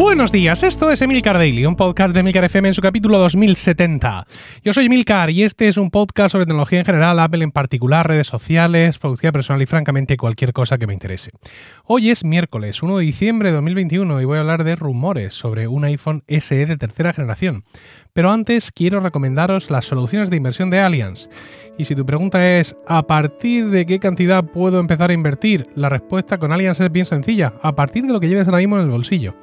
Buenos días, esto es Emilcar Daily, un podcast de Emilcar FM en su capítulo 2070. Yo soy Emilcar y este es un podcast sobre tecnología en general, Apple en particular, redes sociales, productividad personal y francamente cualquier cosa que me interese. Hoy es miércoles 1 de diciembre de 2021 y voy a hablar de rumores sobre un iPhone SE de tercera generación. Pero antes quiero recomendaros las soluciones de inversión de Allianz. Y si tu pregunta es ¿a partir de qué cantidad puedo empezar a invertir? La respuesta con Allianz es bien sencilla, a partir de lo que lleves ahora mismo en el bolsillo.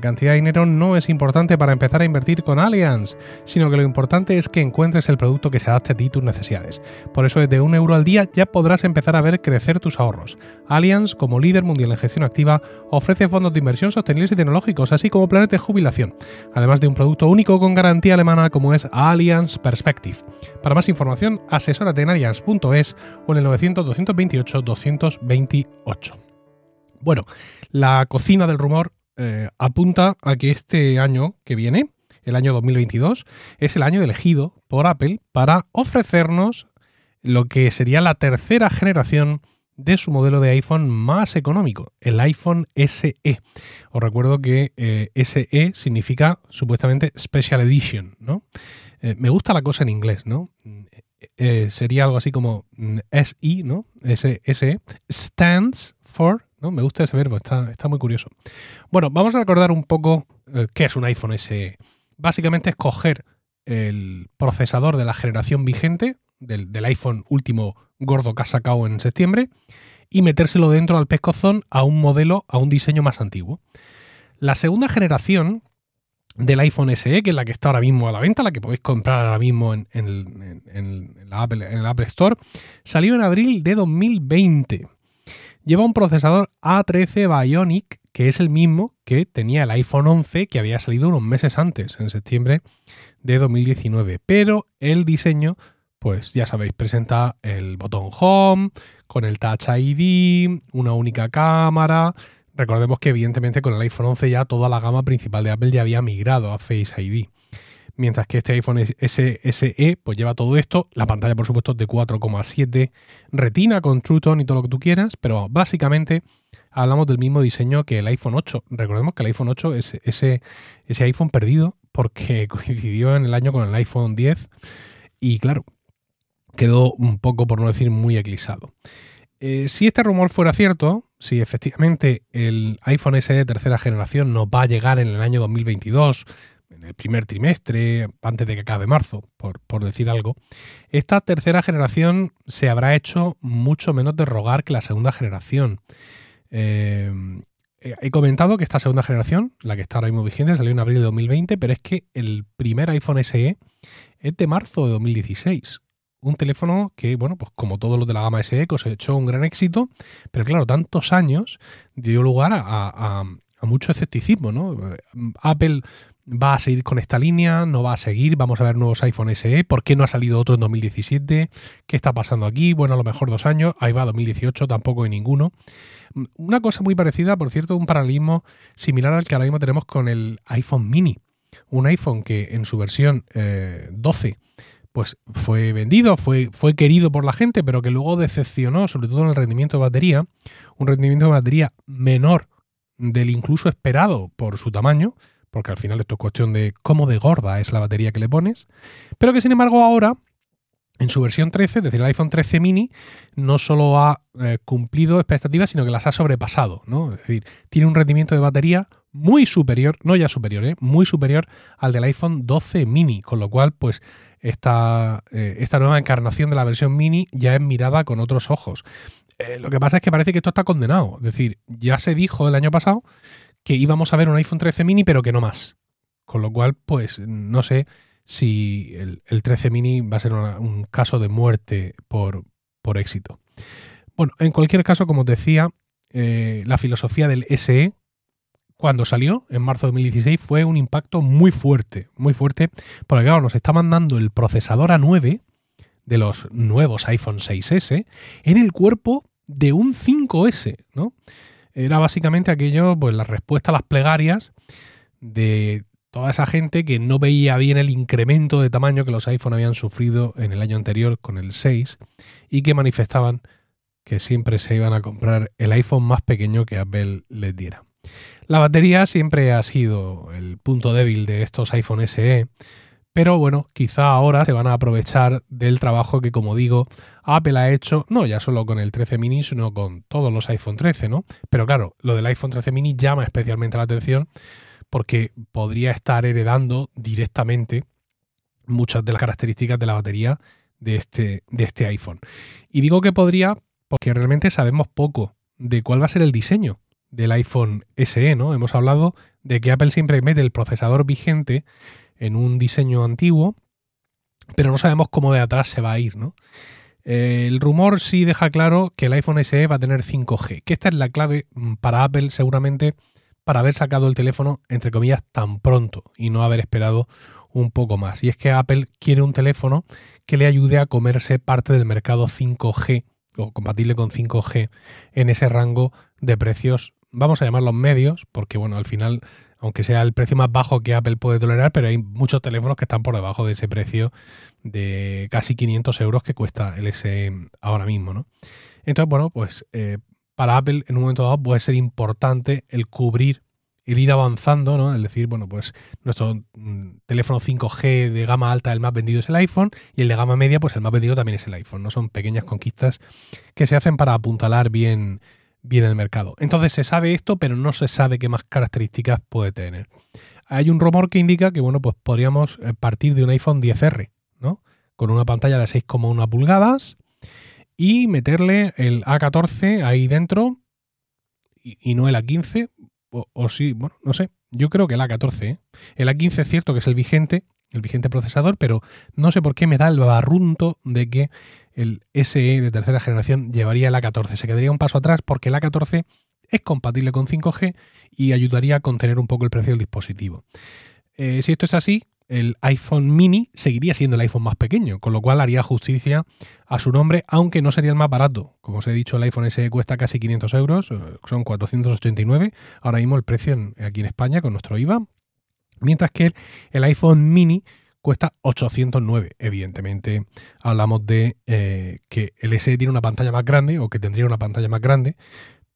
Cantidad de dinero no es importante para empezar a invertir con Allianz, sino que lo importante es que encuentres el producto que se adapte a ti y tus necesidades. Por eso desde un euro al día ya podrás empezar a ver crecer tus ahorros. Allianz, como líder mundial en gestión activa, ofrece fondos de inversión sostenibles y tecnológicos, así como planes de jubilación, además de un producto único con garantía alemana como es Allianz Perspective. Para más información, asesórate en allianz.es o en el 900 228 228. Bueno, la cocina del rumor eh, apunta a que este año que viene, el año 2022, es el año elegido por Apple para ofrecernos lo que sería la tercera generación de su modelo de iPhone más económico, el iPhone SE. Os recuerdo que eh, SE significa supuestamente Special Edition, ¿no? Eh, me gusta la cosa en inglés, ¿no? sería algo así como mm, SI, ¿no? SE, stands for me gusta ese verbo, está, está muy curioso. Bueno, vamos a recordar un poco eh, qué es un iPhone SE. Básicamente es coger el procesador de la generación vigente, del, iPhone último gordo que ha sacado en septiembre, y metérselo dentro al pescozón a un modelo, a un diseño más antiguo. La segunda generación del iPhone SE, que es la que está ahora mismo a la venta, la que podéis comprar ahora mismo en, en el Apple Store, salió en abril de 2020 lleva un procesador A13 Bionic, que es el mismo que tenía el iPhone 11 que había salido unos meses antes, en septiembre de 2019. Pero el diseño, pues ya sabéis, presenta el botón Home, con el Touch ID, una única cámara. Recordemos que evidentemente con el iPhone 11 ya toda la gama principal de Apple ya había migrado a Face ID mientras que este iPhone SE pues lleva todo esto, la pantalla por supuesto de 4,7 retina con True Tone y todo lo que tú quieras, pero básicamente hablamos del mismo diseño que el iPhone 8. Recordemos que el iPhone 8 es ese, ese iPhone perdido porque coincidió en el año con el iPhone 10 y claro, quedó un poco, por no decir, muy eclipsado. Eh, si este rumor fuera cierto, si efectivamente el iPhone SE de tercera generación nos va a llegar en el año 2022, en el primer trimestre, antes de que acabe marzo, por, decir algo, esta tercera generación se habrá hecho mucho menos de rogar que la segunda generación. Eh, he comentado que esta segunda generación, la que está ahora mismo vigente, salió en abril de 2020, pero es que el primer iPhone SE es de marzo de 2016. Un teléfono que, bueno, pues como todos los de la gama SE, cosechó un gran éxito, pero claro, tantos años dio lugar a, a mucho escepticismo, ¿no? Apple va a seguir con esta línea, no va a seguir, vamos a ver nuevos iPhone SE, ¿por qué no ha salido otro en 2017? ¿Qué está pasando aquí? Bueno, a lo mejor dos años, ahí va 2018, tampoco hay ninguno. Una cosa muy parecida, por cierto, un paralelismo similar al que ahora mismo tenemos con el iPhone mini. Un iPhone que en su versión 12 eh, pues fue vendido, fue, fue querido por la gente, pero que luego decepcionó, sobre todo en el rendimiento de batería, un rendimiento de batería menor del incluso esperado por su tamaño, porque al final esto es cuestión de cómo de gorda es la batería que le pones, pero que sin embargo ahora, en su versión 13, es decir, el iPhone 13 mini, no solo ha eh, cumplido expectativas, sino que las ha sobrepasado, ¿no? Es decir, tiene un rendimiento de batería muy superior, no ya superior, ¿eh? muy superior al del iPhone 12 mini, con lo cual, pues, esta, eh, esta nueva encarnación de la versión mini ya es mirada con otros ojos. lo que pasa es que parece que esto está condenado. Es decir, ya se dijo el año pasado que íbamos a ver un iPhone 13 mini, pero que no más. Con lo cual, pues no sé si el, 13 mini va a ser un caso de muerte por, éxito. Bueno, en cualquier caso, como os decía, eh, la filosofía del SE, cuando salió en marzo de 2016, fue un impacto muy fuerte, muy fuerte, porque claro, nos está mandando el procesador A9 de los nuevos iPhone 6S en el cuerpo de un 5S, ¿no? Era básicamente aquello, pues la respuesta a las plegarias de toda esa gente que no veía bien el incremento de tamaño que los iPhone habían sufrido en el año anterior con el 6 y que manifestaban que siempre se iban a comprar el iPhone más pequeño que Apple les diera. La batería siempre ha sido el punto débil de estos iPhone SE, pero bueno, quizá ahora se van a aprovechar del trabajo que, como digo, Apple ha hecho, no ya solo con el 13 mini, sino con todos los iPhone 13, ¿no? Pero claro, lo del iPhone 13 mini llama especialmente la atención porque podría estar heredando directamente muchas de las características de la batería de este, de este iPhone. Y digo que podría porque realmente sabemos poco de cuál va a ser el diseño del iPhone SE, ¿no? Hemos hablado de que Apple siempre mete el procesador vigente en un diseño antiguo, pero no sabemos cómo de atrás se va a ir, ¿no? Eh, el rumor sí deja claro que el iPhone SE va a tener 5G, que esta es la clave mm, para Apple seguramente para haber sacado el teléfono, entre comillas, tan pronto y no haber esperado un poco más. Y es que Apple quiere un teléfono que le ayude a comerse parte del mercado 5G o compatible con 5G en ese rango de precios, vamos a llamarlos medios, porque bueno, al final, aunque sea el precio más bajo que Apple puede tolerar, pero hay muchos teléfonos que están por debajo de ese precio de casi 500 euros que cuesta el SE ahora mismo, ¿no? Entonces, bueno, pues eh, para Apple en un momento dado puede ser importante el cubrir el ir avanzando, ¿no? Es decir, bueno, pues nuestro mm, teléfono 5G de gama alta, el más vendido es el iPhone, y el de gama media, pues el más vendido también es el iPhone, ¿no? Son pequeñas conquistas que se hacen para apuntalar bien, bien el mercado. Entonces se sabe esto, pero no se sabe qué más características puede tener. Hay un rumor que indica que, bueno, pues podríamos eh, partir de un iPhone 10R, ¿no? Con una pantalla de 6,1 pulgadas y meterle el A14 ahí dentro y, y no el A15 o, sí, bueno, no sé. Yo creo que el A14. ¿eh? El A15 es cierto que es el vigente, el vigente procesador, pero no sé por qué me da el barrunto de que el SE de tercera generación llevaría el A14. Se quedaría un paso atrás porque el A14 es compatible con 5G y ayudaría a contener un poco el precio del dispositivo. Eh, si esto es así, el iPhone mini seguiría siendo el iPhone más pequeño, con lo cual haría justicia a su nombre, aunque no sería el más barato. Como os he dicho, el iPhone SE cuesta casi 500 euros, eh, son 489 ahora mismo el precio aquí en España con nuestro IVA, mientras que el, iPhone mini cuesta 809. Evidentemente hablamos de eh, que el SE tiene una pantalla más grande o que tendría una pantalla más grande,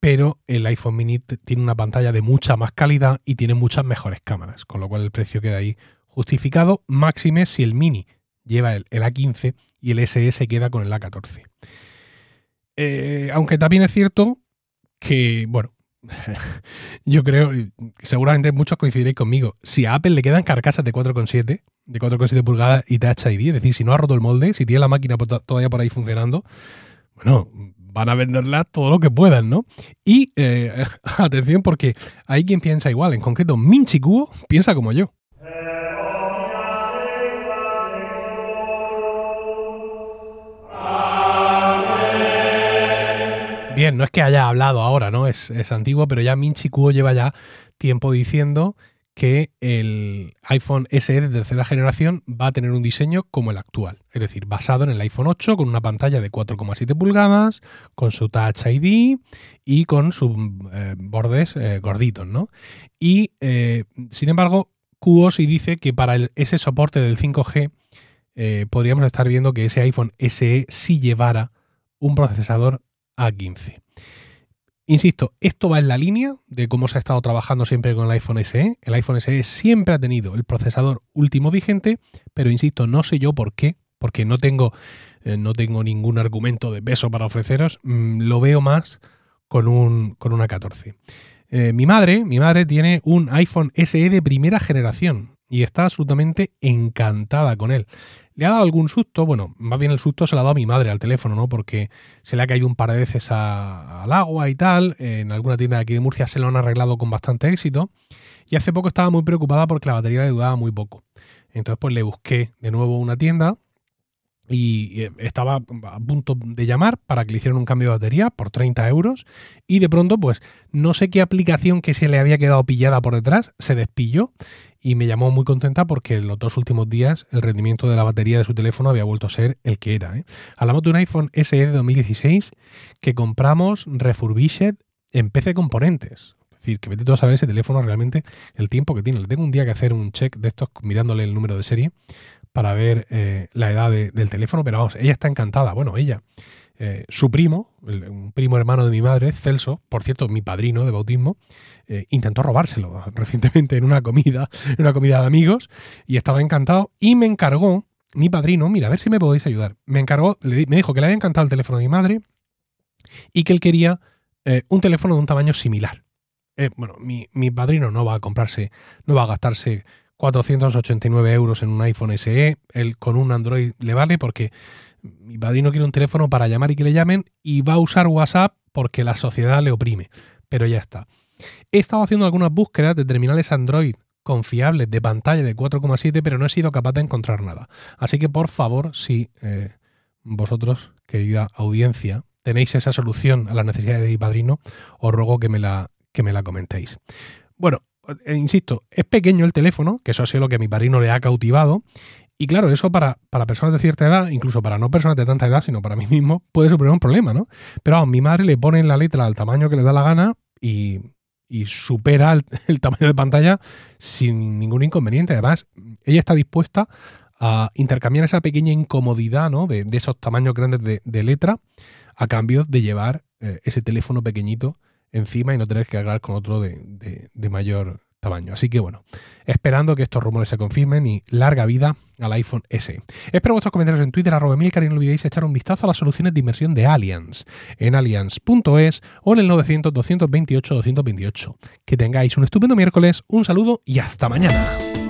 pero el iPhone mini tiene una pantalla de mucha más calidad y tiene muchas mejores cámaras, con lo cual el precio queda ahí justificado máxime si el Mini lleva el, A15 y el SS queda con el A14. Eh, aunque también es cierto que, bueno, yo creo, seguramente muchos coincidiréis conmigo, si a Apple le quedan carcasas de 4,7, de 4,7 pulgadas y Touch ID, es decir, si no ha roto el molde, si tiene la máquina todavía por ahí funcionando, bueno, van a venderla todo lo que puedan, ¿no? Y eh, atención porque hay quien piensa igual, en concreto Minchi Kuo piensa como yo. Bien, no es que haya hablado ahora, ¿no? Es, antiguo, pero ya Minchi Kuo lleva ya tiempo diciendo que el iPhone SE de tercera generación va a tener un diseño como el actual, es decir, basado en el iPhone 8 con una pantalla de 4,7 pulgadas, con su Touch ID y con sus eh, bordes eh, gorditos, ¿no? Y, eh, sin embargo, Kuo sí dice que para ese soporte del 5G podríamos estar viendo que ese iPhone SE sí llevara un procesador a15. Insisto, esto va en la línea de cómo se ha estado trabajando siempre con el iPhone SE. El iPhone SE siempre ha tenido el procesador último vigente, pero insisto, no sé yo por qué, porque no tengo, eh, no tengo ningún argumento de peso para ofreceros. Mm, lo veo más con un, con una 14. Eh, mi madre, mi madre tiene un iPhone SE de primera generación y está absolutamente encantada con él. ¿Le ha dado algún susto? Bueno, más bien el susto se lo ha dado a mi madre al teléfono, ¿no? Porque se le ha caído un par de veces al agua y tal. En alguna tienda de aquí de Murcia se lo han arreglado con bastante éxito. Y hace poco estaba muy preocupada porque la batería le dudaba muy poco. Entonces, pues le busqué de nuevo una tienda y eh, estaba a punto de llamar para que le hicieran un cambio de batería por 30 euros y de pronto pues no sé qué aplicación que se le había quedado pillada por detrás se despilló y me llamó muy contenta porque en los dos últimos días el rendimiento de la batería de su teléfono había vuelto a ser el que era. ¿eh? Hablamos de un iPhone SE de 2016 que compramos refurbished en PC Componentes. Es decir, que vete todo a saber ese teléfono realmente el tiempo que tiene. Le tengo un día que hacer un check de estos mirándole el número de serie para ver eh, la edad del teléfono, pero vamos, ella está encantada. Bueno, ella. eh, su primo, un primo hermano de mi madre, Celso, por cierto, mi padrino de bautismo, eh, intentó robárselo recientemente en una comida, en una comida de amigos, y estaba encantado. Y me encargó, mi padrino, mira, a ver si me podéis ayudar. Me encargó, me dijo que le había encantado el teléfono de mi madre y que él quería un teléfono de un tamaño similar. bueno, mi, mi padrino no va a comprarse, no va a gastarse 489 euros en un iPhone SE, él con un Android le vale porque mi padrino quiere un teléfono para llamar y que le llamen y va a usar WhatsApp porque la sociedad le oprime. Pero ya está. He estado haciendo algunas búsquedas de terminales Android confiables de pantalla de 4,7, pero no he sido capaz de encontrar nada. Así que por favor, si eh, vosotros, querida audiencia, tenéis esa solución a las necesidades de mi padrino, os ruego que me la, que me la comentéis. Bueno, insisto, es pequeño el teléfono, que eso ha sido lo que a mi padrino le ha cautivado, y claro, eso para, para, personas de cierta edad, incluso para no personas de tanta edad, sino para mí mismo, puede suponer un problema, ¿no? Pero a mi madre le pone la letra al tamaño que le da la gana y, supera el, tamaño de pantalla sin ningún inconveniente. Además, ella está dispuesta a intercambiar esa pequeña incomodidad, ¿no? De, esos tamaños grandes de, letra a cambio de llevar eh, ese teléfono pequeñito encima y no tener que hablar con otro de, de mayor tamaño. Así que bueno, esperando que estos rumores se confirmen y larga vida al iPhone S. Espero vuestros comentarios en Twitter, arroba Milcar, y no olvidéis echar un vistazo a las soluciones de inversión de Allianz en allianz.es o en el 900 228 228. Que tengáis un estupendo miércoles, un saludo y hasta mañana.